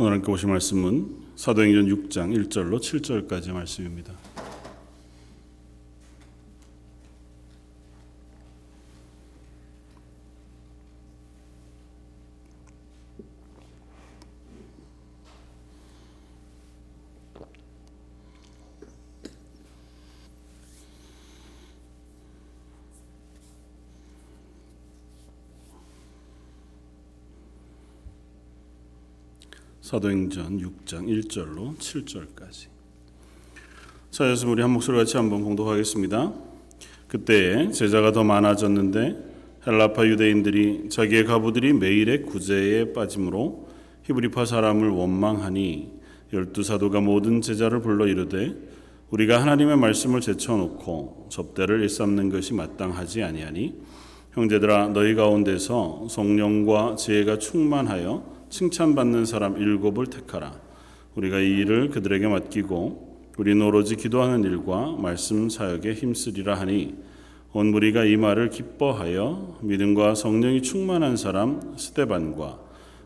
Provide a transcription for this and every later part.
오늘 함께 보실 말씀은 사도행전 6장 1절로 7절까지 말씀입니다. 사도행전 6장 1절로 7절까지. 자, 여기서 우리 한 목소리 같이 한번 공독하겠습니다. 그때 제자가 더 많아졌는데 헬라파 유대인들이 자기의 가부들이 매일의 구제에 빠짐으로 히브리파 사람을 원망하니 열두 사도가 모든 제자를 불러 이르되 우리가 하나님의 말씀을 제쳐놓고 접대를 일삼는 것이 마땅하지 아니하니 형제들아 너희 가운데서 성령과 지혜가 충만하여 칭찬받는 사람 일곱을 택하라. 우리가 이 일을 그들에게 맡기고 우리 오로지 기도하는 일과 말씀 사역에 힘쓰리라 하니 온 무리가 이 말을 기뻐하여 믿음과 성령이 충만한 사람 스테반과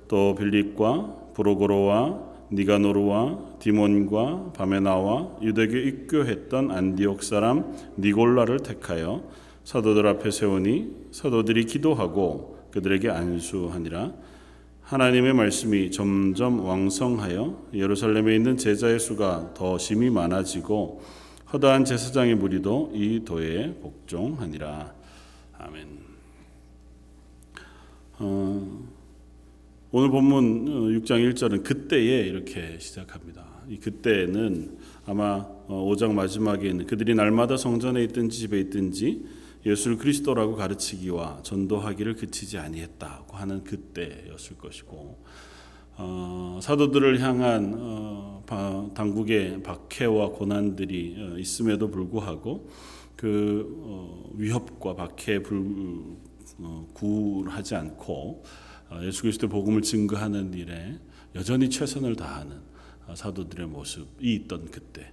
또 빌립과 브로고로와 니가노르와 디몬과 바메나와 유대교 입교했던 안디옥 사람 니골라를 택하여 사도들 앞에 세우니 사도들이 기도하고 그들에게 안수하니라 하나님의 말씀이 점점 왕성하여 예루살렘에 있는 제자의 수가 더 심히 많아지고 허다한 제사장의 무리도 이 도에 복종하니라. 아멘. 어, 오늘 본문 6장 어, 1절은 그때에 이렇게 시작합니다. 이 그때는 아마 5장 어, 마지막에 있는 그들이 날마다 성전에 있든지 집에 있든지 예수를 그리스도라고 가르치기와 전도하기를 그치지 아니했다고 하는 그때였을 것이고 어, 사도들을 향한 어, 바, 당국의 박해와 고난들이 어, 있음에도 불구하고 그 어, 위협과 박해에 불, 어, 구하지 않고 어, 예수 그리스도 복음을 증거하는 일에 여전히 최선을 다하는 사도들의 모습이 있던 그때.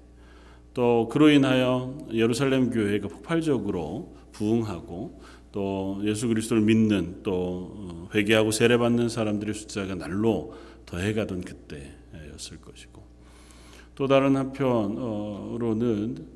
또 그로 인하여 예루살렘 교회가 폭발적으로 부응하고 또 예수 그리스도를 믿는 또 어, 회개하고 세례받는 사람들의 숫자가 날로 더해가던 그때였을 것이고 또 다른 한편으로는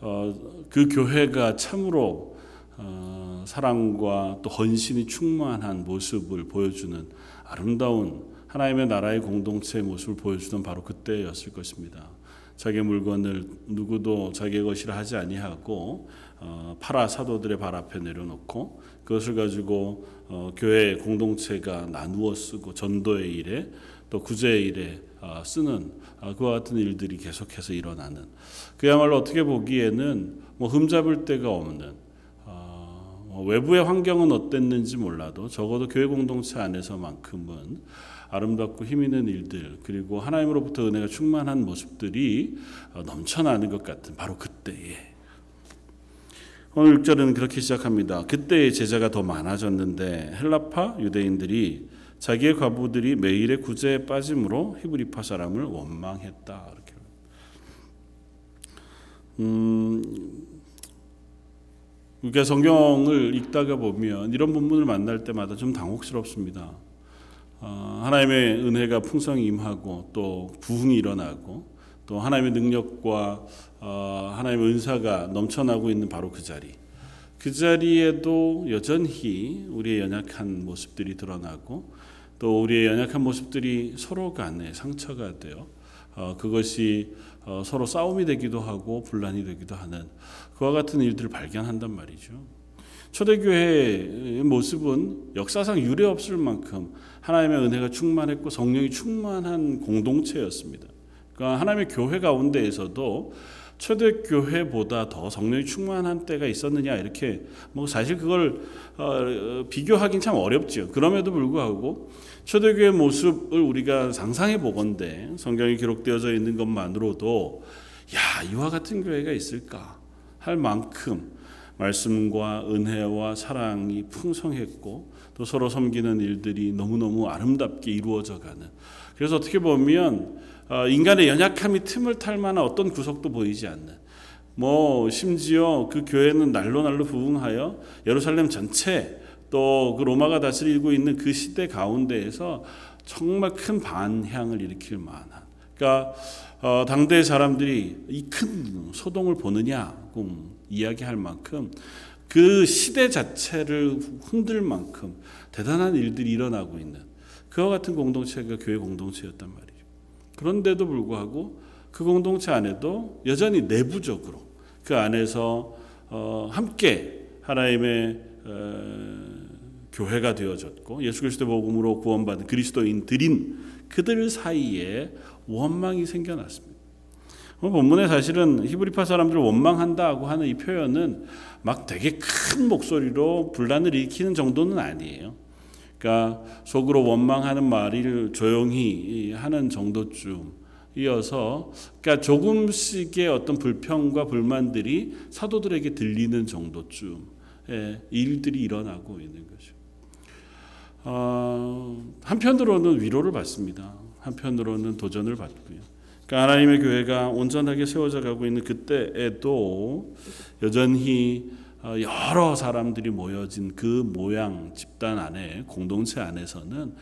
어, 그 교회가 참으로 어, 사랑과 또 헌신이 충만한 모습을 보여주는 아름다운 하나님의 나라의 공동체의 모습을 보여주던 바로 그때였을 것입니다. 자기 물건을 누구도 자기 것이라 하지 아니하고 어, 파라 사도들의 발 앞에 내려놓고 그것을 가지고 어, 교회 공동체가 나누어 쓰고 전도의 일에 또 구제의 일에 어, 쓰는 어, 그와 같은 일들이 계속해서 일어나는. 그야말로 어떻게 보기에는 뭐 흠잡을 데가 없는 어, 뭐 외부의 환경은 어땠는지 몰라도 적어도 교회 공동체 안에서만큼은 아름답고 힘 있는 일들 그리고 하나님으로부터 은혜가 충만한 모습들이 어, 넘쳐나는 것 같은 바로 그때에 오늘 6절은 그렇게 시작합니다. 그때의 제자가 더 많아졌는데 헬라파 유대인들이 자기의 과부들이 매일의 구제에 빠짐으로 히브리파 사람을 원망했다. 이렇게. 음, 우리가 성경을 읽다가 보면 이런 본문을 만날 때마다 좀 당혹스럽습니다. 어, 하나님의 은혜가 풍성히 임하고 또 부흥이 일어나고 또 하나님의 능력과 어, 하나님의 은사가 넘쳐나고 있는 바로 그 자리. 그 자리에도 여전히 우리의 연약한 모습들이 드러나고 또 우리의 연약한 모습들이 서로 간에 상처가 되어 어, 그것이 어, 서로 싸움이 되기도 하고 분란이 되기도 하는 그와 같은 일들을 발견한단 말이죠. 초대교회의 모습은 역사상 유례 없을 만큼 하나님의 은혜가 충만했고 성령이 충만한 공동체였습니다. 그러니까 하나님의 교회 가운데에서도 초대 교회보다 더 성령이 충만한 때가 있었느냐 이렇게 뭐 사실 그걸 어, 비교하긴 참 어렵죠. 그럼에도 불구하고 초대 교회 모습을 우리가 상상해 보건대 성경이 기록되어져 있는 것만으로도 야 이와 같은 교회가 있을까 할 만큼 말씀과 은혜와 사랑이 풍성했고 또 서로 섬기는 일들이 너무너무 아름답게 이루어져 가는 그래서 어떻게 보면 어, 인간의 연약함이 틈을 탈 만한 어떤 구석도 보이지 않는 뭐 심지어 그 교회는 날로 날로 부흥하여 예루살렘 전체 또 그 로마가 다스리고 있는 그 시대 가운데에서 정말 큰 반향을 일으킬 만한. 그러니까 어, 당대 사람들이 이 큰 소동을 보느냐고 이야기할 만큼 그 시대 자체를 흔들 만큼 대단한 일들이 일어나고 있는 그와 같은 공동체가 교회 공동체였단 말이죠. 그런데도 불구하고 그 공동체 안에도 여전히 내부적으로 그 안에서 어, 함께 하나님의 어, 교회가 되어졌고 예수 그리스도 복음으로 구원받은 그리스도인들인 그들 사이에 원망이 생겨났습니다. 본문에 사실은 히브리파 사람들을 원망한다고 하는 이 표현은 막 되게 큰 목소리로 분란을 일으키는 정도는 아니에요. 그러니까 속으로 원망하는 말을 조용히 하는 정도쯤 이어서 그러니까 조금씩의 어떤 불평과 불만들이 사도들에게 들리는 정도쯤의 일들이 일어나고 있는 거죠. 어, 한편으로는 위로를 받습니다. 한편으로는 도전을 받고요. 그러니까 하나님의 교회가 온전하게 세워져 가고 있는 그때에도 여전히 어, 여러 사람들이 모여진 그 모양 집단 안에 공동체 안에서는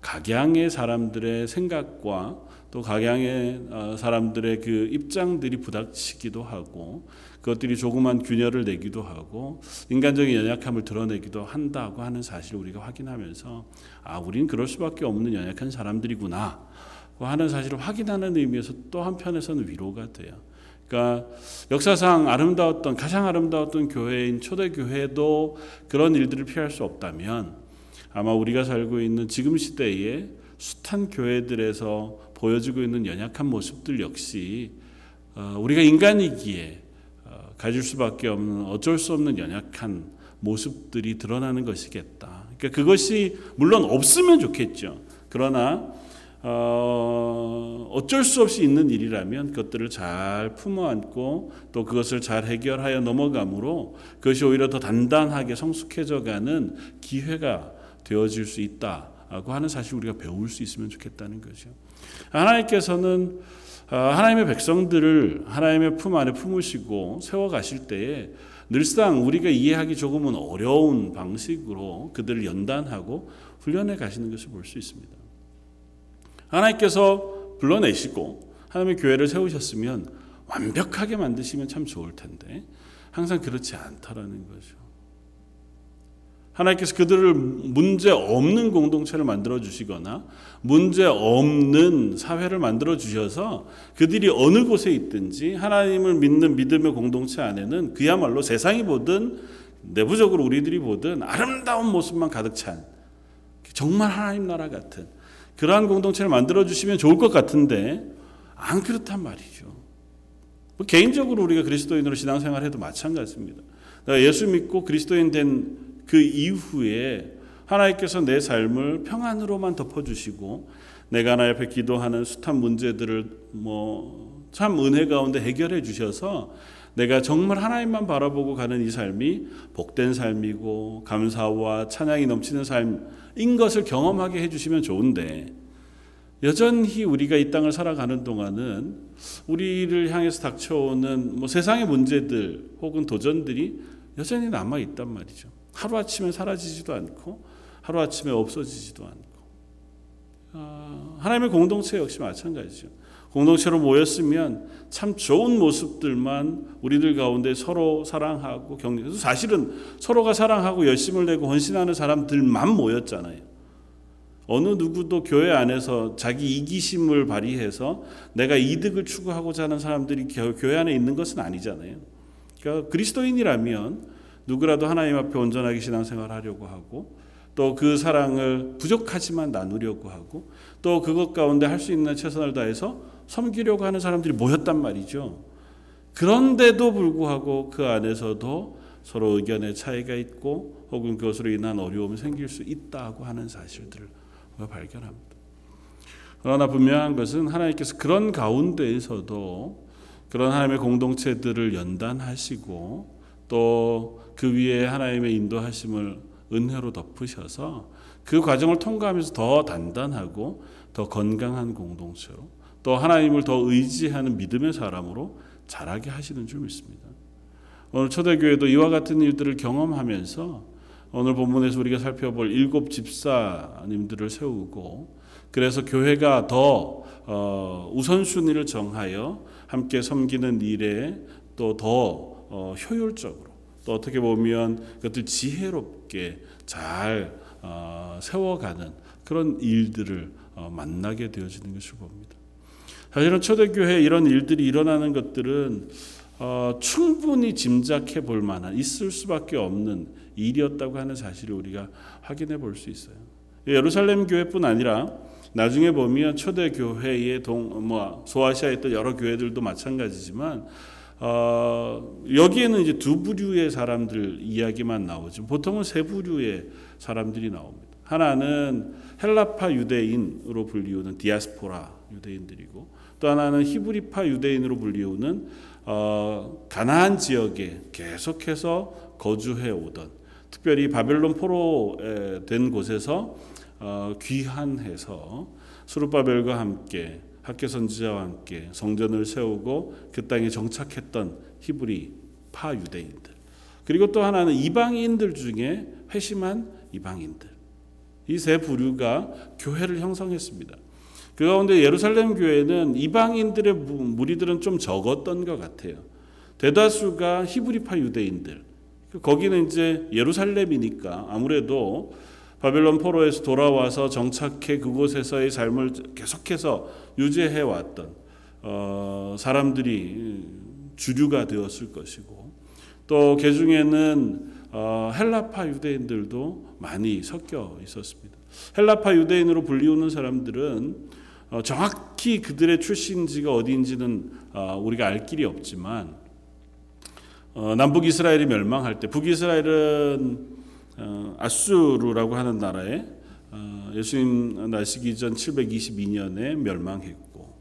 각양의 사람들의 생각과 또 각양의 어, 사람들의 그 입장들이 부닥치기도 하고 그것들이 조그만 균열을 내기도 하고 인간적인 연약함을 드러내기도 한다고 하는 사실을 우리가 확인하면서 아 우리는 그럴 수밖에 없는 연약한 사람들이구나 하는 사실을 확인하는 의미에서 또 한편에서는 위로가 돼요. 그러니까 역사상 아름다웠던 가장 아름다웠던 교회인 초대 교회도 그런 일들을 피할 수 없다면 아마 우리가 살고 있는 지금 시대에 숱한 교회들에서 보여지고 있는 연약한 모습들 역시 어, 우리가 인간이기에 어, 가질 수밖에 없는 어쩔 수 없는 연약한 모습들이 드러나는 것이겠다. 그러니까 그것이 물론 없으면 좋겠죠. 그러나 어, 어쩔 수 없이 있는 일이라면 그것들을 잘 품어 안고 또 그것을 잘 해결하여 넘어감으로 그것이 오히려 더 단단하게 성숙해져 가는 기회가 되어질 수 있다고 하는 사실 우리가 배울 수 있으면 좋겠다는 거죠. 하나님께서는 어, 하나님의 백성들을 하나님의 품 안에 품으시고 세워 가실 때에 늘상 우리가 이해하기 조금은 어려운 방식으로 그들을 연단하고 훈련해 가시는 것을 볼 수 있습니다. 하나님께서 불러내시고 하나님의 교회를 세우셨으면 완벽하게 만드시면 참 좋을 텐데 항상 그렇지 않다라는 거죠. 하나님께서 그들을 문제 없는 공동체를 만들어 주시거나 문제 없는 사회를 만들어 주셔서 그들이 어느 곳에 있든지 하나님을 믿는 믿음의 공동체 안에는 그야말로 세상이 보든 내부적으로 우리들이 보든 아름다운 모습만 가득 찬 정말 하나님 나라 같은 그러한 공동체를 만들어 주시면 좋을 것 같은데 안 그렇단 말이죠. 뭐 개인적으로 우리가 그리스도인으로 신앙생활해도 마찬가지입니다. 예수 믿고 그리스도인 된 그 이후에 하나님께서 내 삶을 평안으로만 덮어주시고 내가 하나 옆에 기도하는 숱한 문제들을 뭐 참 은혜 가운데 해결해 주셔서 내가 정말 하나님만 바라보고 가는 이 삶이 복된 삶이고 감사와 찬양이 넘치는 삶인 것을 경험하게 해주시면 좋은데 여전히 우리가 이 땅을 살아가는 동안은 우리를 향해서 닥쳐오는 뭐 세상의 문제들 혹은 도전들이 여전히 남아 있단 말이죠. 하루 아침에 사라지지도 않고 하루 아침에 없어지지도 않고 아, 하나님의 공동체 역시 마찬가지죠. 공동체로 모였으면 참 좋은 모습들만 우리들 가운데 서로 사랑하고 격려. 사실은 서로가 사랑하고 열심을 내고 헌신하는 사람들만 모였잖아요. 어느 누구도 교회 안에서 자기 이기심을 발휘해서 내가 이득을 추구하고자 하는 사람들이 교회 안에 있는 것은 아니잖아요. 그러니까 그리스도인이라면 누구라도 하나님 앞에 온전하게 신앙생활 하려고 하고 또 그 사랑을 부족하지만 나누려고 하고 또 그것 가운데 할 수 있는 최선을 다해서 섬기려고 하는 사람들이 모였단 말이죠. 그런데도 불구하고 그 안에서도 서로 의견의 차이가 있고 혹은 그것으로 인한 어려움이 생길 수 있다고 하는 사실들을 발견합니다. 그러나 분명한 것은 하나님께서 그런 가운데에서도 그런 하나님의 공동체들을 연단하시고 또 그 위에 하나님의 인도하심을 은혜로 덮으셔서 그 과정을 통과하면서 더 단단하고 더 건강한 공동체로 또 하나님을 더 의지하는 믿음의 사람으로 자라게 하시는 줄 믿습니다. 오늘 초대교회도 이와 같은 일들을 경험하면서 오늘 본문에서 우리가 살펴볼 일곱 집사님들을 세우고 그래서 교회가 더 어, 우선순위를 정하여 함께 섬기는 일에 또더 어, 효율적으로 또 어떻게 보면 그것들 지혜롭게 잘 어, 세워가는 그런 일들을 어, 만나게 되어지는 것을 봅니다. 사실은 초대교회 이런 일들이 일어나는 것들은 어, 충분히 짐작해 볼 만한 있을 수밖에 없는 일이었다고 하는 사실을 우리가 확인해 볼 수 있어요. 예루살렘 교회뿐 아니라 나중에 보면 초대 교회의 동 뭐 소아시아에 있던 여러 교회들도 마찬가지지만 어, 여기에는 이제 두 부류의 사람들 이야기만 나오죠. 보통은 세 부류의 사람들이 나옵니다. 하나는 헬라파 유대인으로 불리우는 디아스포라 유대인들이고 또 하나는 히브리파 유대인으로 불리우는 어, 가나안 지역에 계속해서 거주해 오던 특별히 바벨론 포로 된 곳에서 어, 귀환해서 수르바벨과 함께 학계 선지자와 함께 성전을 세우고 그 땅에 정착했던 히브리 파 유대인들 그리고 또 하나는 이방인들 중에 회심한 이방인들 이 세 부류가 교회를 형성했습니다. 그 가운데 예루살렘 교회는 이방인들의 무리들은 좀 적었던 것 같아요. 대다수가 히브리파 유대인들. 거기는 이제 예루살렘이니까 아무래도 바벨론 포로에서 돌아와서 정착해 그곳에서의 삶을 계속해서 유지해 왔던 어, 사람들이 주류가 되었을 것이고 또그 중에는 어, 헬라파 유대인들도 많이 섞여 있었습니다. 헬라파 유대인으로 불리우는 사람들은 어, 정확히 그들의 출신지가 어디인지는 어, 우리가 알 길이 없지만 어, 남북 이스라엘이 멸망할 때 북이스라엘은 어, 아수르라고 하는 나라에 어, 예수님 나시기 전 722년에 멸망했고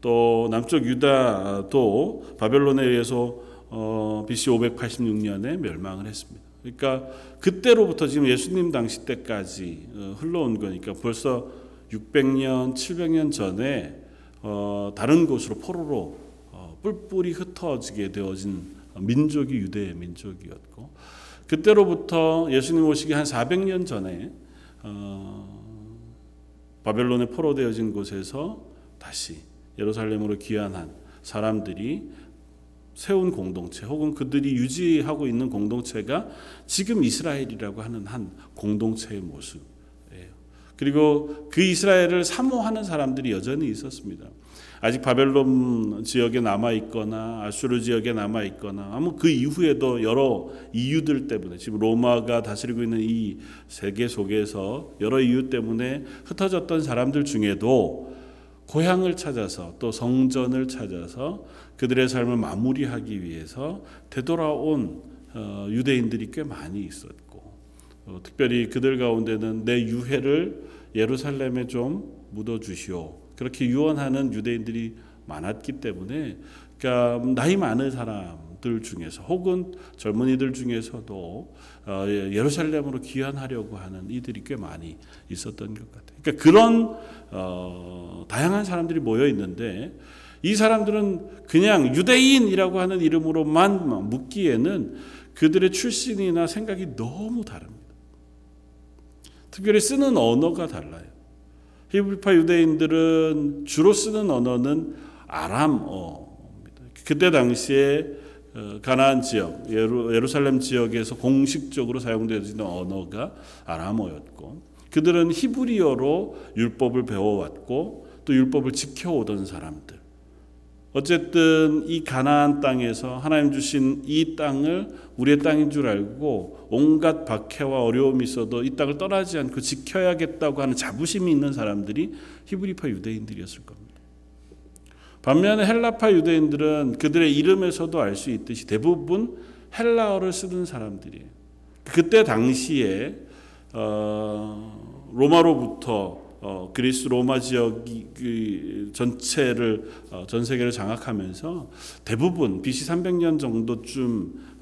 또 남쪽 유다도 바벨론에 의해서 어, BC 586년에 멸망을 했습니다. 그러니까 그때로부터 지금 예수님 당시 때까지 어, 흘러온 거니까 벌써 600년, 700년 전에 어, 다른 곳으로 포로로 어, 뿔뿔이 흩어지게 되어진 민족이 유대 민족이었고 그때로부터 예수님 오시기 한 400년 전에 어, 바벨론에 포로되어진 곳에서 다시 예루살렘으로 귀환한 사람들이 세운 공동체 혹은 그들이 유지하고 있는 공동체가 지금 이스라엘이라고 하는 한 공동체의 모습이에요. 그리고 그 이스라엘을 사모하는 사람들이 여전히 있었습니다. 아직 바벨론 지역에 남아 있거나 아수르 지역에 남아 있거나 아무 그 이후에도 여러 이유들 때문에 지금 로마가 다스리고 있는 이 세계 속에서 여러 이유 때문에 흩어졌던 사람들 중에도 고향을 찾아서 또 성전을 찾아서 그들의 삶을 마무리하기 위해서 되돌아온 어, 유대인들이 꽤 많이 있었고 어, 특별히 그들 가운데는 내 유해를 예루살렘에 좀 묻어 주시오. 그렇게 유언하는 유대인들이 많았기 때문에 그러니까 나이 많은 사람들 중에서 혹은 젊은이들 중에서도 어, 예, 예루살렘으로 귀환하려고 하는 이들이 꽤 많이 있었던 것 같아요. 그러니까 그런 어, 다양한 사람들이 모여 있는데 이 사람들은 그냥 유대인이라고 하는 이름으로만 묻기에는 그들의 출신이나 생각이 너무 다릅니다. 특별히 쓰는 언어가 달라요. 히브리파 유대인들은 주로 쓰는 언어는 아람어입니다. 그때 당시에 어, 가나안 지역, 예루살렘 지역에서 공식적으로 사용되는 언어가 아람어였고 그들은 히브리어로 율법을 배워왔고 또 율법을 지켜오던 사람들. 어쨌든 이 가나안 땅에서 하나님 주신 이 땅을 우리의 땅인 줄 알고 온갖 박해와 어려움이 있어도 이 땅을 떠나지 않고 지켜야겠다고 하는 자부심이 있는 사람들이 히브리파 유대인들이었을 겁니다. 반면에 헬라파 유대인들은 그들의 이름에서도 알 수 있듯이 대부분 헬라어를 쓰는 사람들이에요. 그때 당시에 어, 로마로부터 어, 그리스 로마 지역 그 전체를 어, 전 세계를 장악하면서 대부분 BC 300년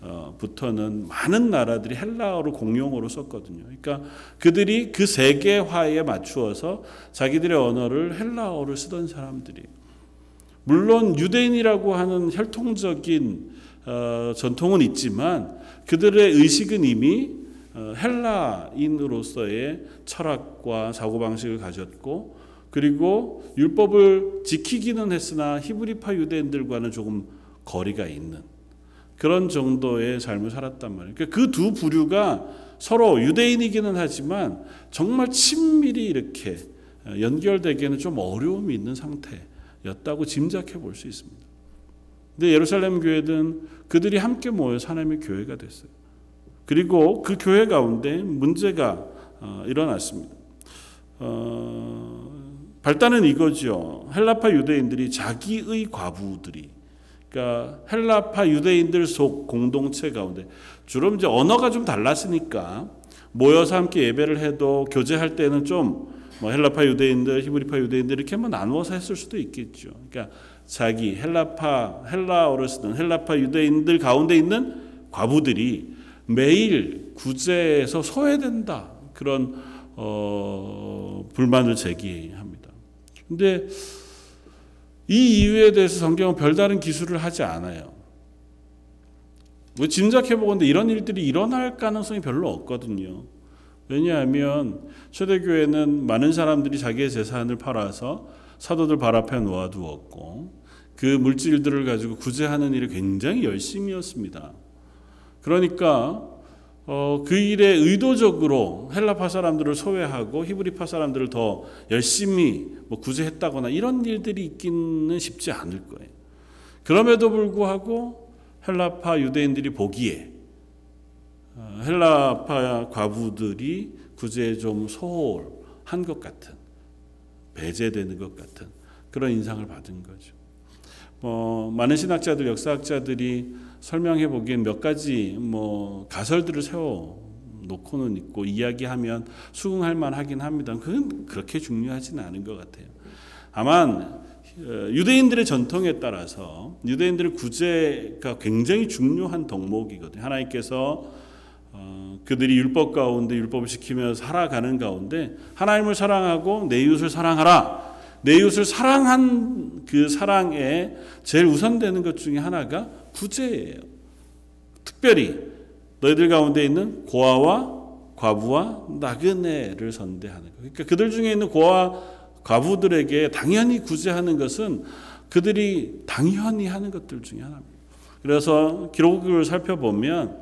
정도쯤부터는 많은 나라들이 헬라어를 공용어로 썼거든요. 그러니까 그들이 그 세계화에 맞추어서 자기들의 언어를 헬라어를 쓰던 사람들이 물론 유대인이라고 하는 혈통적인 어, 전통은 있지만 그들의 의식은 이미 어, 헬라인으로서의 철학과 사고방식을 가졌고 그리고 율법을 지키기는 했으나 히브리파 유대인들과는 조금 거리가 있는 그런 정도의 삶을 살았단 말이에요. 그두 부류가 서로 유대인이기는 하지만 정말 친밀히 이렇게 연결되기에는 좀 어려움이 있는 상태였다고 짐작해 볼 수 있습니다. 근데 예루살렘 교회는 그들이 함께 모여서 하나님의 교회가 됐어요. 그리고 그 교회 가운데 문제가 어, 일어났습니다. 어, 발단은 이거죠. 헬라파 유대인들이 자기의 과부들이 그러니까 헬라파 유대인들 속 공동체 가운데 주로 이제 언어가 좀 달랐으니까 모여서 함께 예배를 해도 교제할 때는 좀 뭐 헬라파 유대인들, 히브리파 유대인들 이렇게 뭐 나누어서 했을 수도 있겠죠. 그러니까 자기 헬라파 헬라어를 쓰는 헬라파 유대인들 가운데 있는 과부들이 매일 구제에서 소외된다 그런 어, 불만을 제기합니다. 근데 이 이유에 대해서 성경은 별다른 기술을 하지 않아요. 뭐 짐작해 보건데 이런 일들이 일어날 가능성이 별로 없거든요. 왜냐하면 초대교회는 많은 사람들이 자기의 재산을 팔아서 사도들 발 앞에 놓아두었고 그 물질들을 가지고 구제하는 일을 굉장히 열심히 했습니다. 그러니까 어, 그 일에 의도적으로 헬라파 사람들을 소외하고 히브리파 사람들을 더 열심히 뭐 구제했다거나 이런 일들이 있기는 쉽지 않을 거예요. 그럼에도 불구하고 헬라파 유대인들이 보기에 어, 헬라파 과부들이 구제에 좀 소홀한 것 같은 배제되는 것 같은 그런 인상을 받은 거죠. 뭐 많은 신학자들, 역사학자들이 설명해 보기엔 몇 가지 뭐 가설들을 세워 놓고는 있고 이야기하면 수긍할 만하긴 합니다. 그건 그렇게 중요하지는 않은 것 같아요. 다만 어, 유대인들의 전통에 따라서 유대인들의 구제가 굉장히 중요한 덕목이거든요. 하나님께서 어, 그들이 율법 가운데 율법을 지키며 살아가는 가운데 하나님을 사랑하고 내 이웃을 사랑하라. 내 이웃을 사랑한 그 사랑에 제일 우선되는 것 중에 하나가 구제예요. 특별히 너희들 가운데 있는 고아와 과부와 나그네를 선대하는 거. 그러니까 그들 중에 있는 고아 과부들에게 당연히 구제하는 것은 그들이 당연히 하는 것들 중에 하나입니다. 그래서 기록을 살펴보면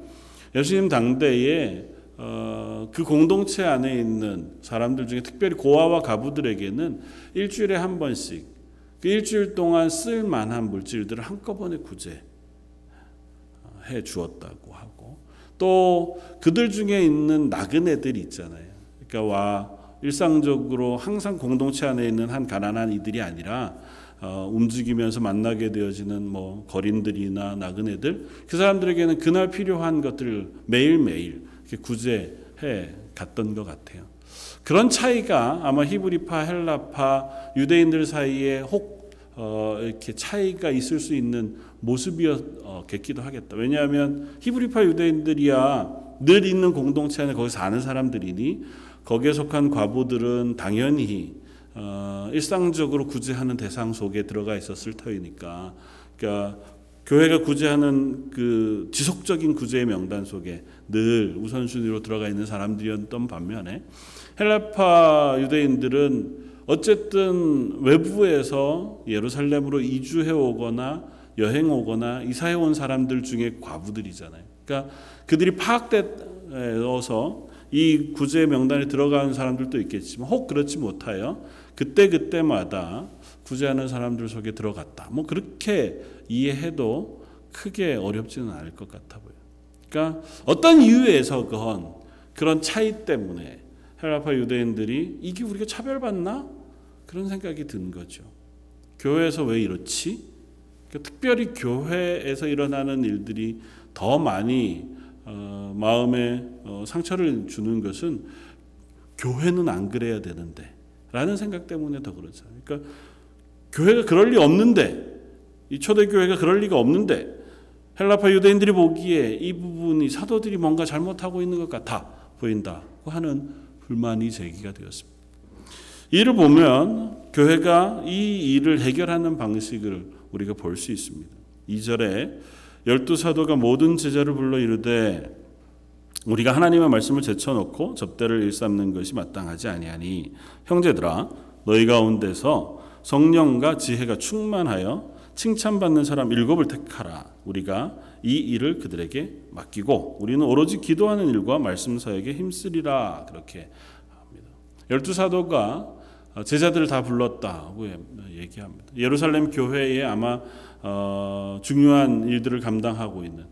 예수님 당대에 어, 그 공동체 안에 있는 사람들 중에 특별히 고아와 가부들에게는 일주일에 한 번씩 그 일주일 동안 쓸 만한 물질들을 한꺼번에 구제해 주었다고 하고 또 그들 중에 있는 나그네들이 있잖아요. 그러니까 와 일상적으로 항상 공동체 안에 있는 한 가난한 이들이 아니라 어, 움직이면서 만나게 되어지는 뭐 거린들이나 나그네들 그 사람들에게는 그날 필요한 것들을 매일매일 구제해 갔던 것 같아요. 그런 차이가 아마 히브리파, 헬라파, 유대인들 사이에 혹 어, 이렇게 차이가 있을 수 있는 모습이었겠기도 하겠다. 왜냐하면 히브리파 유대인들이야 늘 있는 공동체 안에 거기 사는 사람들이니 거기에 속한 과부들은 당연히 어, 일상적으로 구제하는 대상 속에 들어가 있었을 터이니까, 그러니까 교회가 구제하는 그 지속적인 구제의 명단 속에 늘 우선순위로 들어가 있는 사람들이었던 반면에 헬라파 유대인들은 어쨌든 외부에서 예루살렘으로 이주해 오거나 여행 오거나 이사해 온 사람들 중에 과부들이잖아요. 그러니까 그들이 파악되어서 이 구제 명단에 들어가는 사람들도 있겠지만 혹 그렇지 못하여 그때 그때마다 구제하는 사람들 속에 들어갔다. 뭐 그렇게 이해해도 크게 어렵지는 않을 것 같아 보여. 그러니까 어떤 이유에서건 그런 차이 때문에 헬라파 유대인들이 이게 우리가 차별받나 그런 생각이 든 거죠. 교회에서 왜 이렇지? 그러니까 특별히 교회에서 일어나는 일들이 더 많이 어, 마음에 어, 상처를 주는 것은 교회는 안 그래야 되는데 라는 생각 때문에 더 그렇죠. 그러니까 교회가 그럴 리 없는데 이 초대교회가 그럴 리가 없는데 헬라파 유대인들이 보기에 이 부분이 사도들이 뭔가 잘못하고 있는 것 같아 보인다고 하는 불만이 제기가 되었습니다. 이를 보면 교회가 이 일을 해결하는 방식을 우리가 볼 수 있습니다. 2절에 열두 사도가 모든 제자를 불러 이르되 우리가 하나님의 말씀을 제쳐놓고 접대를 일삼는 것이 마땅하지 아니하니 형제들아 너희 가운데서 성령과 지혜가 충만하여 칭찬받는 사람 일곱을 택하라. 우리가 이 일을 그들에게 맡기고 우리는 오로지 기도하는 일과 말씀 사역에 힘쓰리라. 그렇게 합니다. 열두 사도가 제자들을 다 불렀다고 얘기합니다. 예루살렘 교회에 아마 어, 중요한 일들을 감당하고 있는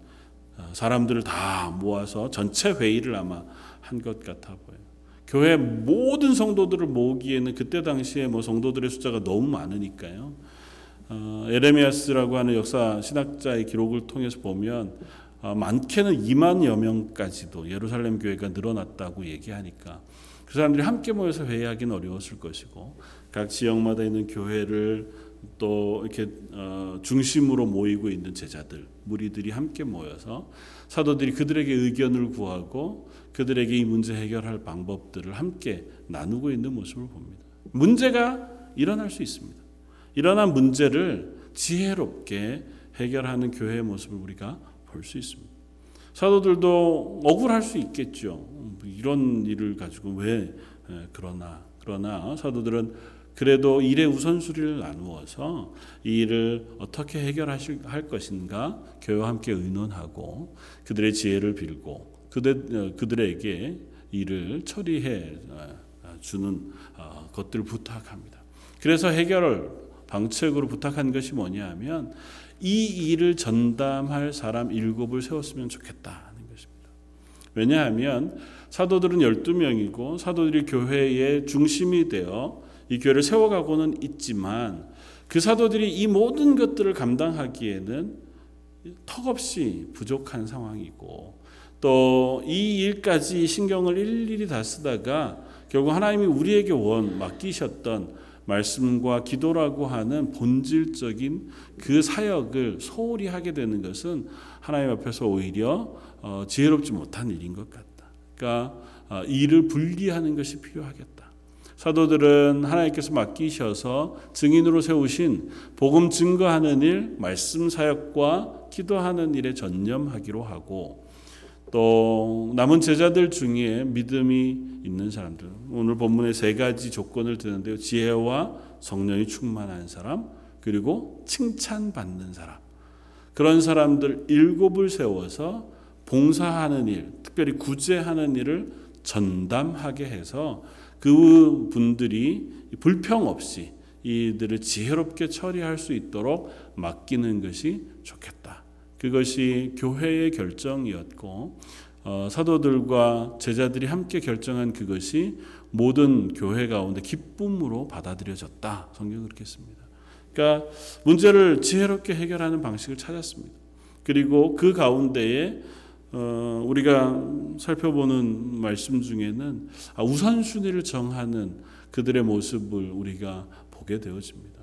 어, 사람들을 다 모아서 전체 회의를 아마 한 것 같아 보여요. 교회 모든 성도들을 모으기에는 그때 당시에 뭐 성도들의 숫자가 너무 많으니까요. 어, 에레미아스라고 하는 역사 신학자의 기록을 통해서 보면 어, 많게는 2만여 명까지도 예루살렘 교회가 늘어났다고 얘기하니까 그 사람들이 함께 모여서 회의하기는 어려웠을 것이고 각 지역마다 있는 교회를 또 이렇게 어, 중심으로 모이고 있는 제자들 무리들이 함께 모여서 사도들이 그들에게 의견을 구하고 그들에게 이 문제 해결할 방법들을 함께 나누고 있는 모습을 봅니다. 문제가 일어날 수 있습니다. 일어난 문제를 지혜롭게 해결하는 교회의 모습을 우리가 볼 수 있습니다. 사도들도 억울할 수 있겠죠. 이런 일을 가지고 왜 그러나 그러나 사도들은 그래도 일의 우선순위를 나누어서 이 일을 어떻게 해결하실 할 것인가 교회와 함께 의논하고 그들의 지혜를 빌고 그들 어, 그들에게 일을 처리해 어, 주는 어, 것들을 부탁합니다. 그래서 해결을 방책으로 부탁한 것이 뭐냐 하면 이 일을 전담할 사람 일곱을 세웠으면 좋겠다는 것입니다. 왜냐하면 사도들은 12명이고 사도들이 교회의 중심이 되어 이 교회를 세워가고는 있지만 그 사도들이 이 모든 것들을 감당하기에는 턱없이 부족한 상황이고 또 이 일까지 신경을 일일이 다 쓰다가 결국 하나님이 우리에게 원 맡기셨던 말씀과 기도라고 하는 본질적인 그 사역을 소홀히 하게 되는 것은 하나님 앞에서 오히려 어, 지혜롭지 못한 일인 것 같다. 그러니까 어, 일을 분리하는 것이 필요하겠다. 사도들은 하나님께서 맡기셔서 증인으로 세우신 복음 증거하는 일, 말씀 사역과 기도하는 일에 전념하기로 하고 또 남은 제자들 중에 믿음이 있는 사람들. 오늘 본문에 세 가지 조건을 드는데요. 지혜와 성령이 충만한 사람 그리고 칭찬받는 사람. 그런 사람들 일곱을 세워서 봉사하는 일 특별히 구제하는 일을 전담하게 해서 그 분들이 불평 없이 이들을 지혜롭게 처리할 수 있도록 맡기는 것이 좋겠다. 그것이 교회의 결정이었고 어, 사도들과 제자들이 함께 결정한 그것이 모든 교회 가운데 기쁨으로 받아들여졌다. 성경 그렇게 씁니다. 그러니까 문제를 지혜롭게 해결하는 방식을 찾았습니다. 그리고 그 가운데에 어, 우리가 살펴보는 말씀 중에는 아, 우선순위를 정하는 그들의 모습을 우리가 보게 되어집니다.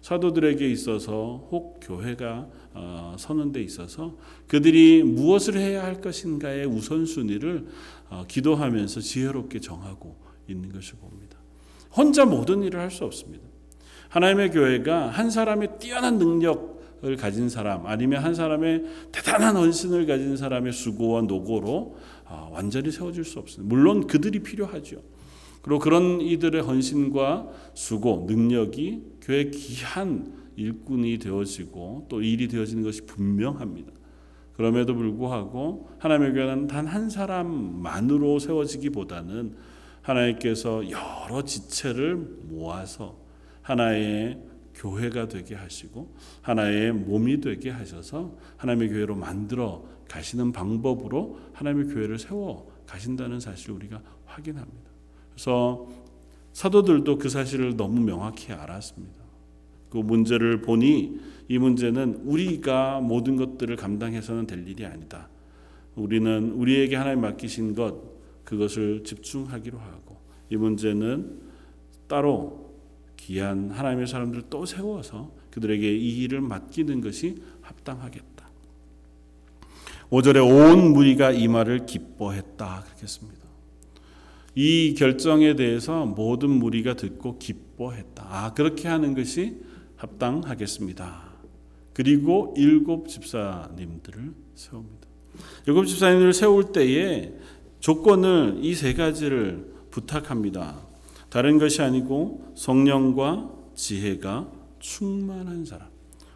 사도들에게 있어서 혹 교회가 어, 서는 데 있어서 그들이 무엇을 해야 할 것인가의 우선순위를 어, 기도하면서 지혜롭게 정하고 있는 것을 봅니다. 혼자 모든 일을 할 수 없습니다. 하나님의 교회가 한 사람의 뛰어난 능력을 가진 사람 아니면 한 사람의 대단한 헌신을 가진 사람의 수고와 노고로 어, 완전히 세워질 수 없습니다. 물론 그들이 필요하죠. 그리고 그런 이들의 헌신과 수고, 능력이 교회 귀한 일꾼이 되어지고 또 일이 되어지는 것이 분명합니다. 그럼에도 불구하고 하나님의 교회는 단 한 사람만으로 세워지기보다는 하나님께서 여러 지체를 모아서 하나의 교회가 되게 하시고 하나의 몸이 되게 하셔서 하나님의 교회로 만들어 가시는 방법으로 하나님의 교회를 세워 가신다는 사실을 우리가 확인합니다. 그래서 사도들도 그 사실을 너무 명확히 알았습니다. 그 문제를 보니 이 문제는 우리가 모든 것들을 감당해서는 될 일이 아니다. 우리는 우리에게 하나님 맡기신 것 그것을 집중하기로 하고 이 문제는 따로 귀한 하나님의 사람들을 또 세워서 그들에게 이 일을 맡기는 것이 합당하겠다. 5절에 온 무리가 이 말을 기뻐했다 그렇게 습니다. 이 결정에 대해서 모든 무리가 듣고 기뻐했다. 아 그렇게 하는 것이 합당하겠습니다. 그리고 일곱 집사님들을 세웁니다. 일곱 집사님들을 세울 때에 조건을 이 세 가지를 부탁합니다. 다른 것이 아니고 성령과 지혜가 충만한 사람.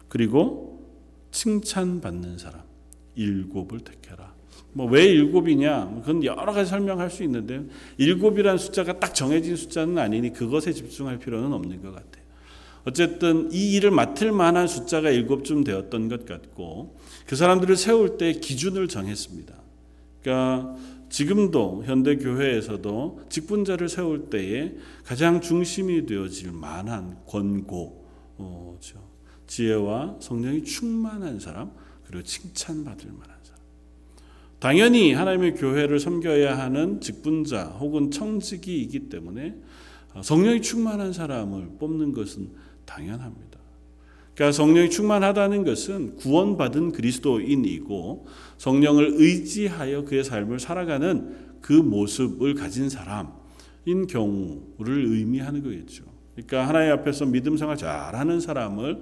그리고 칭찬받는 사람. 일곱을 택해라. 뭐 왜 일곱이냐? 그건 여러 가지 설명할 수 있는데 일곱이라는 숫자가 딱 정해진 숫자는 아니니 그것에 집중할 필요는 없는 것 같아요. 어쨌든 이 일을 맡을 만한 숫자가 일곱쯤 되었던 것 같고 그 사람들을 세울 때 기준을 정했습니다. 그러니까 지금도 현대 교회에서도 직분자를 세울 때에 가장 중심이 되어질 만한 권고, 어, 지혜와 성령이 충만한 사람, 그리고 칭찬받을 만한 사람. 당연히 하나님의 교회를 섬겨야 하는 직분자 혹은 청직이이기 때문에 성령이 충만한 사람을 뽑는 것은 당연합니다. 그러니까 성령이 충만하다는 것은 구원받은 그리스도인이고 성령을 의지하여 그의 삶을 살아가는 그 모습을 가진 사람인 경우를 의미하는 거겠죠. 그러니까 하나님 앞에서 믿음 생활 잘하는 사람을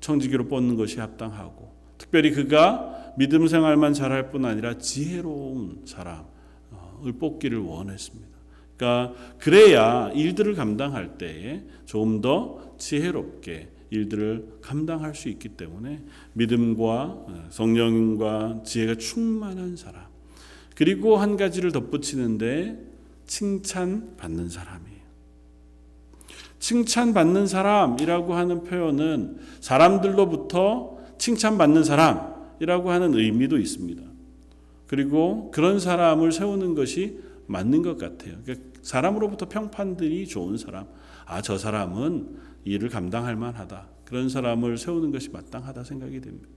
청지기로 뽑는 것이 합당하고 특별히 그가 믿음 생활만 잘할 뿐 아니라 지혜로운 사람을 뽑기를 원했습니다. 그러니까 그래야 일들을 감당할 때에 조금 더 지혜롭게 일들을 감당할 수 있기 때문에 믿음과 성령과 지혜가 충만한 사람. 그리고 한 가지를 덧붙이는데 칭찬 받는 사람이에요. 칭찬 받는 사람이라고 하는 표현은 사람들로부터 칭찬 받는 사람이라고 하는 의미도 있습니다. 그리고 그런 사람을 세우는 것이 맞는 것 같아요. 그러니까 사람으로부터 평판들이 좋은 사람. 아, 저 사람은 일을 감당할 만하다. 그런 사람을 세우는 것이 마땅하다 생각이 됩니다.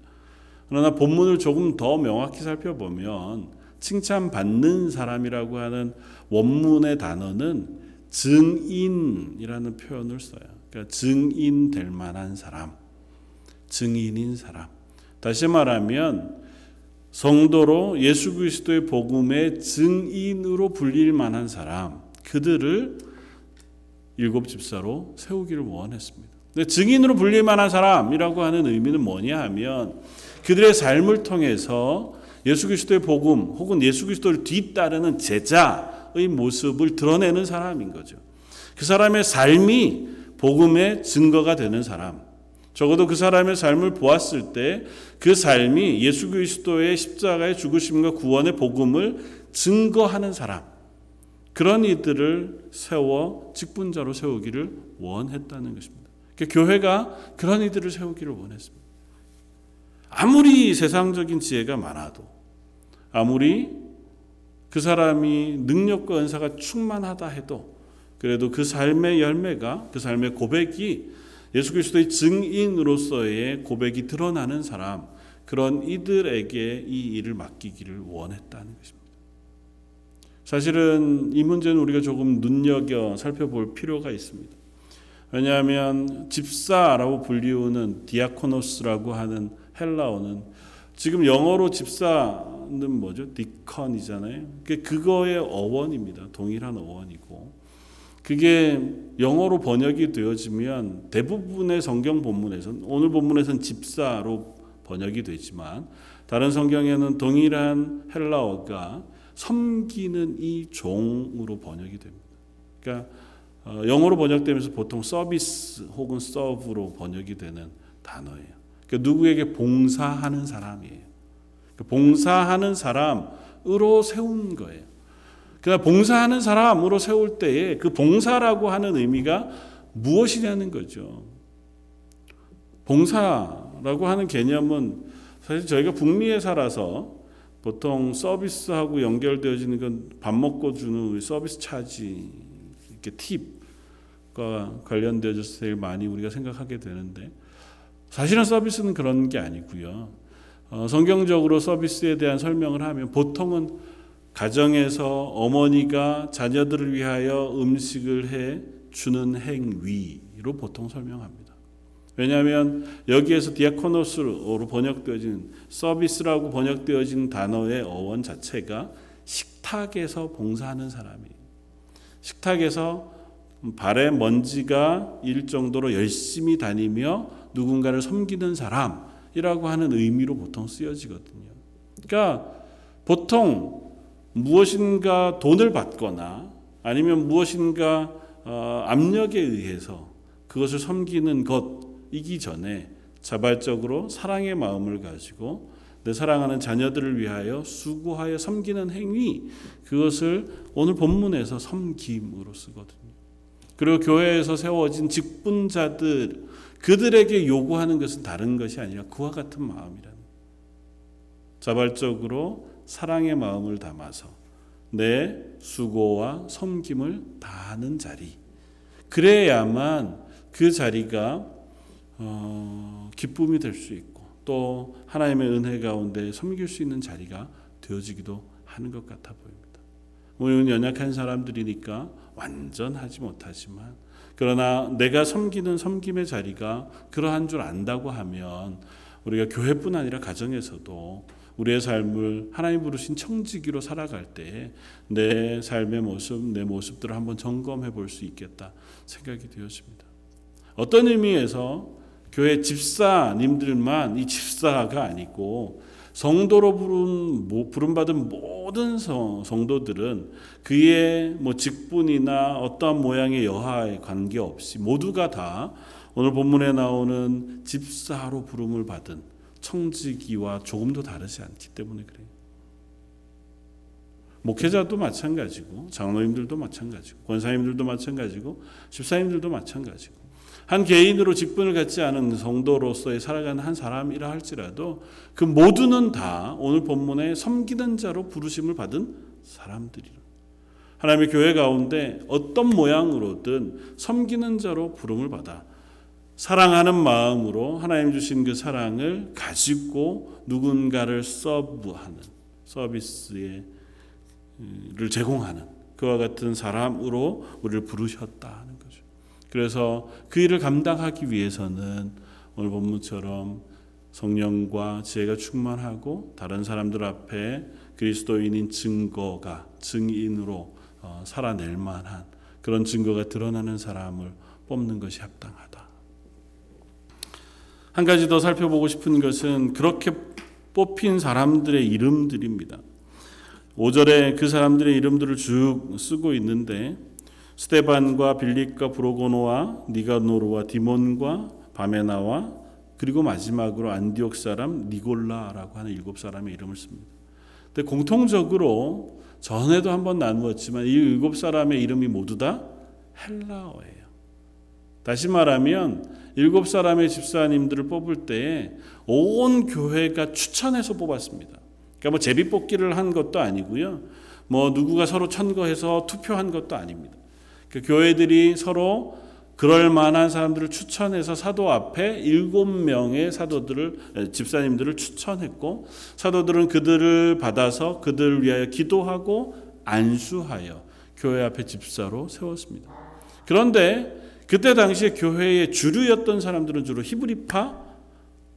그러나 본문을 조금 더 명확히 살펴보면 칭찬받는 사람이라고 하는 원문의 단어는 증인이라는 표현을 써요. 그러니까 증인될 만한 사람, 증인인 사람. 다시 말하면 성도로 예수 그리스도의 복음의 증인으로 불릴 만한 사람, 그들을 일곱 집사로 세우기를 원했습니다. 증인으로 불릴 만한 사람이라고 하는 의미는 뭐냐 하면 그들의 삶을 통해서 예수 그리스도의 복음 혹은 예수 그리스도를 뒤따르는 제자의 모습을 드러내는 사람인 거죠. 그 사람의 삶이 복음의 증거가 되는 사람. 적어도 그 사람의 삶을 보았을 때 그 삶이 예수 그리스도의 십자가의 죽으심과 구원의 복음을 증거하는 사람. 그런 이들을 세워 직분자로 세우기를 원했다는 것입니다. 그러니까 교회가 그런 이들을 세우기를 원했습니다. 아무리 세상적인 지혜가 많아도 아무리 그 사람이 능력과 은사가 충만하다 해도 그래도 그 삶의 열매가 그 삶의 고백이 예수 그리스도의 증인으로서의 고백이 드러나는 사람 그런 이들에게 이 일을 맡기기를 원했다는 것입니다. 사실은 이 문제는 우리가 조금 눈여겨 살펴볼 필요가 있습니다. 왜냐하면 집사라고 불리우는 디아코노스라고 하는 헬라어는 지금 영어로 집사는 뭐죠? 디컨이잖아요. 그거의 어원입니다. 동일한 어원이고 그게 영어로 번역이 되어지면 대부분의 성경 본문에서는 오늘 본문에서는 집사로 번역이 되지만 다른 성경에는 동일한 헬라어가 섬기는 이 종으로 번역이 됩니다. 그러니까 어, 영어로 번역되면서 보통 서비스 혹은 서브로 번역이 되는 단어예요. 그러니까 누구에게 봉사하는 사람이에요. 그러니까 봉사하는 사람으로 세운 거예요. 그러나 봉사하는 사람으로 세울 때에 그 봉사라고 하는 의미가 무엇이냐는 거죠. 봉사라고 하는 개념은 사실 저희가 북미에 살아서 보통 서비스하고 연결되어지는 건 밥 먹고 주는 서비스 차지, 이렇게 팁과 관련되어서 제일 많이 우리가 생각하게 되는데 사실은 서비스는 그런 게 아니고요. 어, 성경적으로 서비스에 대한 설명을 하면 보통은 가정에서 어머니가 자녀들을 위하여 음식을 해 주는 행위로 보통 설명합니다. 왜냐하면 여기에서 디아코노스로 번역되어진 서비스라고 번역되어진 단어의 어원 자체가 식탁에서 봉사하는 사람이에요. 식탁에서 발에 먼지가 일 정도로 열심히 다니며 누군가를 섬기는 사람이라고 하는 의미로 보통 쓰여지거든요. 그러니까 보통 무엇인가 돈을 받거나 아니면 무엇인가 어, 압력에 의해서 그것을 섬기는 것 이기 전에 자발적으로 사랑의 마음을 가지고 내 사랑하는 자녀들을 위하여 수고하여 섬기는 행위 그것을 오늘 본문에서 섬김으로 쓰거든요. 그리고 교회에서 세워진 직분자들 그들에게 요구하는 것은 다른 것이 아니라 그와 같은 마음이라는 자발적으로 사랑의 마음을 담아서 내 수고와 섬김을 다하는 자리 그래야만 그 자리가 어, 기쁨이 될 수 있고 또 하나님의 은혜 가운데 섬길 수 있는 자리가 되어지기도 하는 것 같아 보입니다. 우리는 연약한 사람들이니까 완전하지 못하지만 그러나 내가 섬기는 섬김의 자리가 그러한 줄 안다고 하면 우리가 교회뿐 아니라 가정에서도 우리의 삶을 하나님 부르신 청지기로 살아갈 때 내 삶의 모습, 내 모습들을 한번 점검해 볼 수 있겠다 생각이 되었습니다. 어떤 의미에서 교회 집사님들만 이 집사가 아니고 성도로 부름 받은 모든 성도들은 그의 뭐 직분이나 어떠한 모양의 여하에 관계없이 모두가 다 오늘 본문에 나오는 집사로 부름을 받은 청지기와 조금도 다르지 않기 때문에 그래요. 목회자도 마찬가지고 장로님들도 마찬가지고 권사님들도 마찬가지고 집사님들도 마찬가지고 한 개인으로 직분을 갖지 않은 성도로서의 살아가는 한 사람이라 할지라도 그 모두는 다 오늘 본문에 섬기는 자로 부르심을 받은 사람들이라. 하나님의 교회 가운데 어떤 모양으로든 섬기는 자로 부름을 받아 사랑하는 마음으로 하나님 주신 그 사랑을 가지고 누군가를 서브하는 서비스를 제공하는 그와 같은 사람으로 우리를 부르셨다. 그래서 그 일을 감당하기 위해서는 오늘 본문처럼 성령과 지혜가 충만하고 다른 사람들 앞에 그리스도인인 증거가 증인으로 어, 살아낼 만한 그런 증거가 드러나는 사람을 뽑는 것이 합당하다. 한 가지 더 살펴보고 싶은 것은 그렇게 뽑힌 사람들의 이름들입니다. 5절에 그 사람들의 이름들을 쭉 쓰고 있는데 스테반과 빌립과 브로고노와 니가노르와 디몬과 바메나와 그리고 마지막으로 안디옥 사람 니골라라고 하는 일곱 사람의 이름을 씁니다. 근데 공통적으로 전에도 한번 나누었지만 이 일곱 사람의 이름이 모두 다 헬라어예요. 다시 말하면 일곱 사람의 집사님들을 뽑을 때에 온 교회가 추천해서 뽑았습니다. 그러니까 뭐 제비 뽑기를 한 것도 아니고요. 뭐 누구가 서로 천거해서 투표한 것도 아닙니다. 그 교회들이 서로 그럴 만한 사람들을 추천해서 사도 앞에 일곱 명의 사도들을 집사님들을 추천했고 사도들은 그들을 받아서 그들을 위하여 기도하고 안수하여 교회 앞에 집사로 세웠습니다. 그런데 그때 당시에 교회의 주류였던 사람들은 주로 히브리파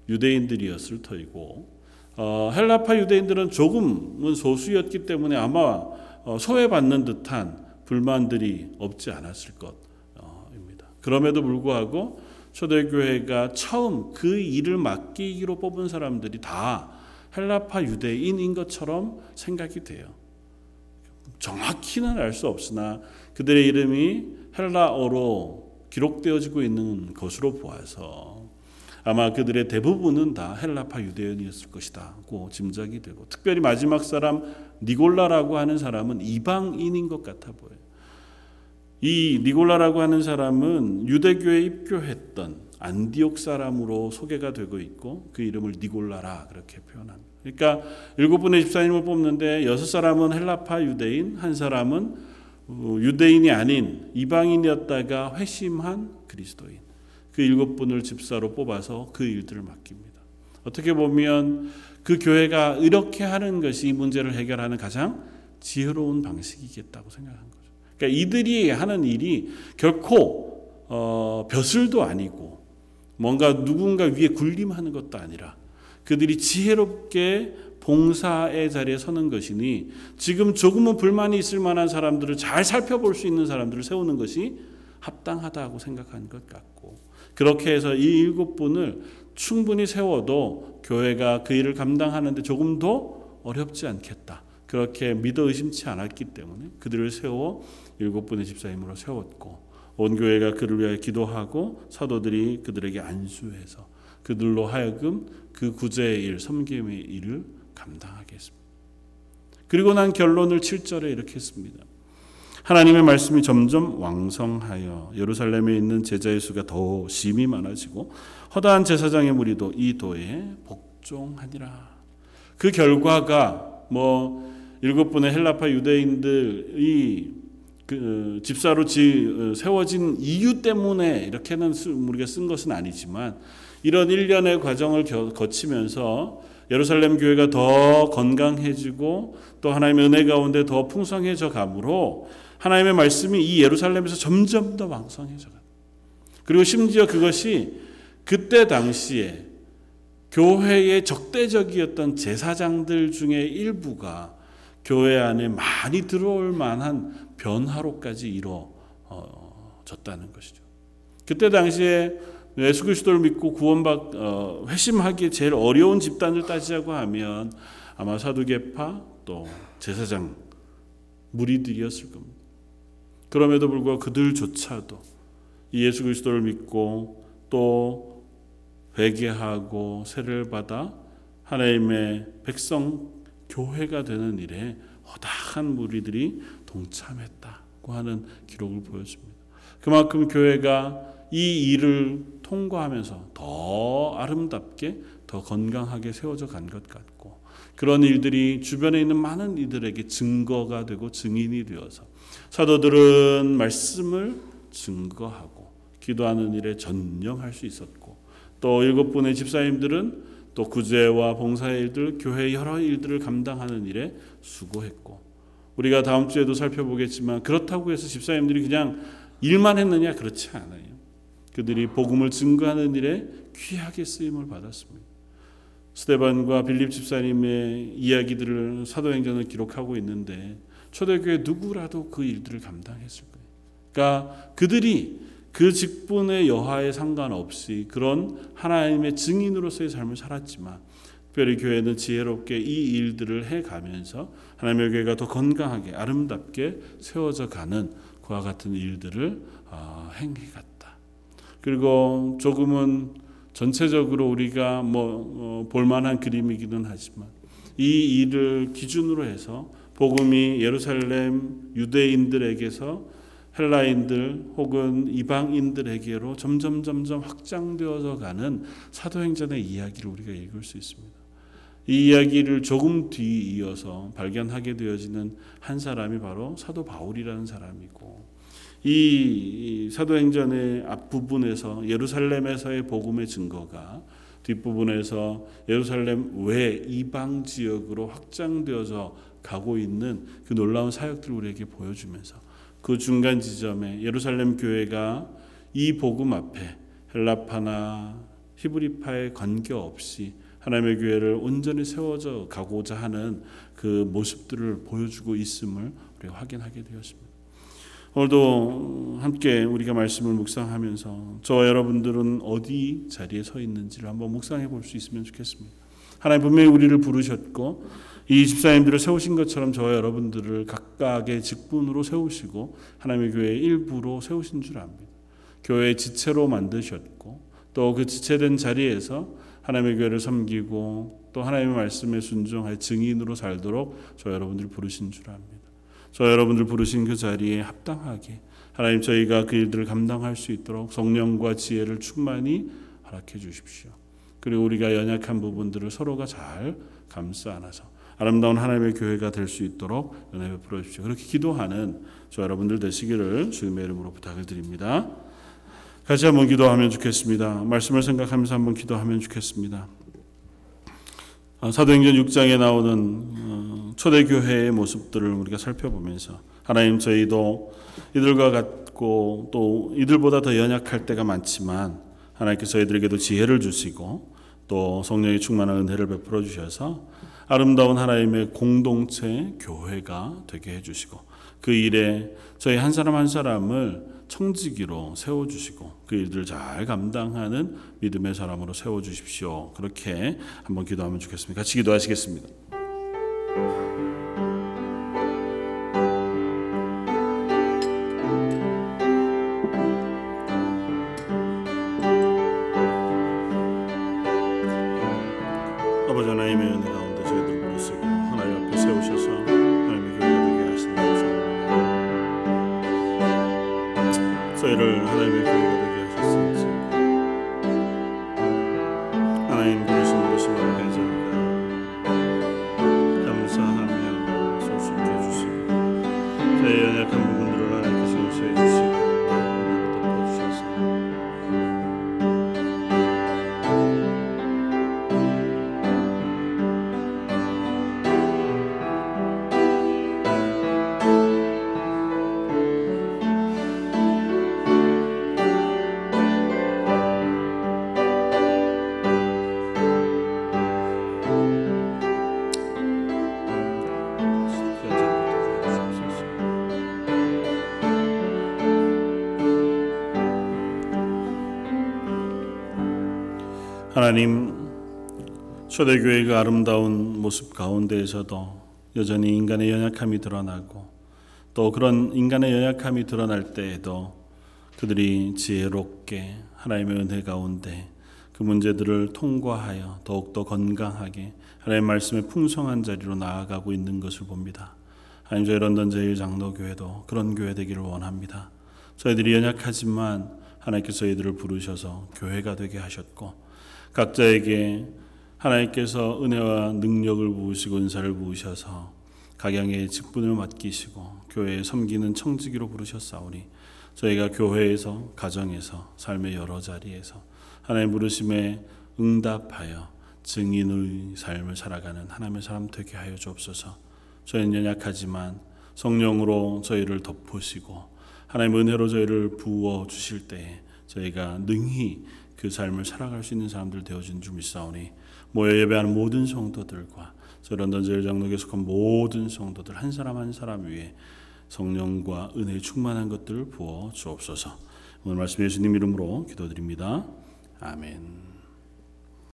유대인들이었을 터이고 어, 헬라파 유대인들은 조금은 소수였기 때문에 아마 어, 소외받는 듯한 불만들이 없지 않았을 것입니다. 그럼에도 불구하고 초대교회가 처음 그 일을 맡기기로 뽑은 사람들이 다 헬라파 유대인인 것처럼 생각이 돼요. 정확히는 알 수 없으나 그들의 이름이 헬라어로 기록되어지고 있는 것으로 보아서 아마 그들의 대부분은 다 헬라파 유대인이었을 것이다고 짐작이 되고 특별히 마지막 사람 니골라라고 하는 사람은 이방인인 것 같아 보여요. 이 니골라라고 하는 사람은 유대교에 입교했던 안디옥 사람으로 소개가 되고 있고 그 이름을 니골라라 그렇게 표현합니다. 그러니까 일곱 분의 집사님을 뽑는데 여섯 사람은 헬라파 유대인, 한 사람은 어, 유대인이 아닌 이방인이었다가 회심한 그리스도인 그 일곱 분을 집사로 뽑아서 그 일들을 맡깁니다. 어떻게 보면 그 교회가 이렇게 하는 것이 이 문제를 해결하는 가장 지혜로운 방식이겠다고 생각한 거죠. 그러니까 이들이 하는 일이 결코 어, 벼슬도 아니고 뭔가 누군가 위에 군림하는 것도 아니라 그들이 지혜롭게 봉사의 자리에 서는 것이니 지금 조금은 불만이 있을 만한 사람들을 잘 살펴볼 수 있는 사람들을 세우는 것이 합당하다고 생각한 것 같고 그렇게 해서 이 일곱 분을 충분히 세워도 교회가 그 일을 감당하는데 조금 더 어렵지 않겠다. 그렇게 믿어 의심치 않았기 때문에 그들을 세워 일곱 분의 집사님으로 세웠고 온 교회가 그를 위하여 기도하고 사도들이 그들에게 안수해서 그들로 하여금 그 구제의 일, 섬김의 일을 감당하게 했습니다. 그리고 난 결론을 7절에 이렇게 했습니다. 하나님의 말씀이 점점 왕성하여 예루살렘에 있는 제자의 수가 더 심히 많아지고 허다한 제사장의 무리도 이 도에 복종하니라. 그 결과가 뭐 일곱 분의 헬라파 유대인들이 그 집사로 지, 세워진 이유 때문에 이렇게는 우리가 쓴 것은 아니지만 이런 일련의 과정을 거치면서 예루살렘 교회가 더 건강해지고 또 하나님의 은혜 가운데 더 풍성해져 가므로 하나님의 말씀이 이 예루살렘에서 점점 더 왕성해져 가. 그리고 심지어 그것이 그때 당시에 교회의 적대적이었던 제사장들 중에 일부가 교회 안에 많이 들어올 만한 변화로까지 이루어졌다는 것이죠. 그때 당시에 예수 그리스도를 믿고 구원받 어, 회심하기 제일 어려운 집단을 따지자고 하면 아마 사두개파 또 제사장 무리들이었을 겁니다. 그럼에도 불구하고 그들조차도 예수 그리스도를 믿고 또 회개하고 세례를 받아 하나님의 백성 교회가 되는 일에 허다한 무리들이 동참했다고 하는 기록을 보여줍니다. 그만큼 교회가 이 일을 통과하면서 더 아름답게 더 건강하게 세워져 간 것 같고 그런 일들이 주변에 있는 많은 이들에게 증거가 되고 증인이 되어서 사도들은 말씀을 증거하고 기도하는 일에 전념할 수 있었고 또 일곱 분의 집사님들은 또 구제와 봉사의 일들, 교회 여러 일들을 감당하는 일에 수고했고 우리가 다음 주에도 살펴보겠지만 그렇다고 해서 집사님들이 그냥 일만 했느냐 그렇지 않아요. 그들이 복음을 증거하는 일에 귀하게 쓰임을 받았습니다. 스테반과 빌립 집사님의 이야기들을 사도행전을 기록하고 있는데 초대교회 누구라도 그 일들을 감당했을 거예요. 그러니까 그들이 그 직분의 여하에 상관없이 그런 하나님의 증인으로서의 삶을 살았지만 특별히 교회는 지혜롭게 이 일들을 해가면서 하나님의 교회가 더 건강하게 아름답게 세워져 가는 그와 같은 일들을 어, 행해갔다. 그리고 조금은 전체적으로 우리가 뭐 어, 볼만한 그림이기는 하지만 이 일을 기준으로 해서 복음이 예루살렘 유대인들에게서 헬라인들 혹은 이방인들에게로 점점 점점 확장되어져 가는 사도행전의 이야기를 우리가 읽을 수 있습니다. 이 이야기를 조금 뒤 이어서 발견하게 되어지는 한 사람이 바로 사도 바울이라는 사람이고 이 사도행전의 앞부분에서 예루살렘에서의 복음의 증거가 뒷부분에서 예루살렘 외 이방 지역으로 확장되어서 가고 있는 그 놀라운 사역들을 우리에게 보여주면서 그 중간 지점에 예루살렘 교회가 이 복음 앞에 헬라파나 히브리파에 관계없이 하나님의 교회를 온전히 세워져 가고자 하는 그 모습들을 보여주고 있음을 우리가 확인하게 되었습니다. 오늘도 함께 우리가 말씀을 묵상하면서 저 여러분들은 어디 자리에 서 있는지를 한번 묵상해 볼 수 있으면 좋겠습니다. 하나님 분명히 우리를 부르셨고 이 집사님들을 세우신 것처럼 저와 여러분들을 각각의 직분으로 세우시고 하나님의 교회의 일부로 세우신 줄 압니다. 교회의 지체로 만드셨고 또 그 지체된 자리에서 하나님의 교회를 섬기고 또 하나님의 말씀에 순종할 증인으로 살도록 저 여러분들 부르신 줄 압니다. 저 여러분들 부르신 그 자리에 합당하게 하나님 저희가 그 일들을 감당할 수 있도록 성령과 지혜를 충만히 허락해 주십시오. 그리고 우리가 연약한 부분들을 서로가 잘 감싸 안아서 아름다운 하나님의 교회가 될 수 있도록 은혜 베풀어 주십시오. 그렇게 기도하는 저 여러분들 되시기를 주님의 이름으로 부탁을 드립니다. 같이 한번 기도하면 좋겠습니다. 말씀을 생각하면서 한번 기도하면 좋겠습니다. 아, 사도행전 6장에 나오는 어, 초대교회의 모습들을 우리가 살펴보면서 하나님 저희도 이들과 같고 또 이들보다 더 연약할 때가 많지만 하나님께서 저희들에게도 지혜를 주시고 또 성령의 충만한 은혜를 베풀어 주셔서 아름다운 하나님의 공동체 교회가 되게 해주시고 그 일에 저희 한 사람 한 사람을 청지기로 세워주시고 그 일들을 잘 감당하는 믿음의 사람으로 세워주십시오. 그렇게 한번 기도하면 좋겠습니다. 같이 기도하시겠습니다. 하나님 초대교회가 아름다운 모습 가운데에서도 여전히 인간의 연약함이 드러나고 또 그런 인간의 연약함이 드러날 때에도 그들이 지혜롭게 하나님의 은혜 가운데 그 문제들을 통과하여 더욱더 건강하게 하나님의 말씀의 풍성한 자리로 나아가고 있는 것을 봅니다. 하나님 저희 런던 제일장로교회도 그런 교회 되기를 원합니다. 저희들이 연약하지만 하나님께서 저희들을 부르셔서 교회가 되게 하셨고 각자에게 하나님께서 은혜와 능력을 부으시고 은사를 부으셔서 각양의 직분을 맡기시고 교회에 섬기는 청지기로 부르셨사오니 저희가 교회에서 가정에서 삶의 여러 자리에서 하나님 부르심에 응답하여 증인의 삶을 살아가는 하나님의 사람 되게 하여 주옵소서. 저희는 연약하지만 성령으로 저희를 덮으시고 하나님 은혜로 저희를 부어 주실 때에 저희가 능히 그 삶을 살아갈 수 있는 사람들 되어진 줄 믿사오니 모여 예배하는 모든 성도들과 저 런던 제일 장로교에 속한 모든 성도들 한 사람 한 사람 위에 성령과 은혜 충만한 것들을 부어 주옵소서. 오늘 말씀 예수님 이름으로 기도드립니다. 아멘.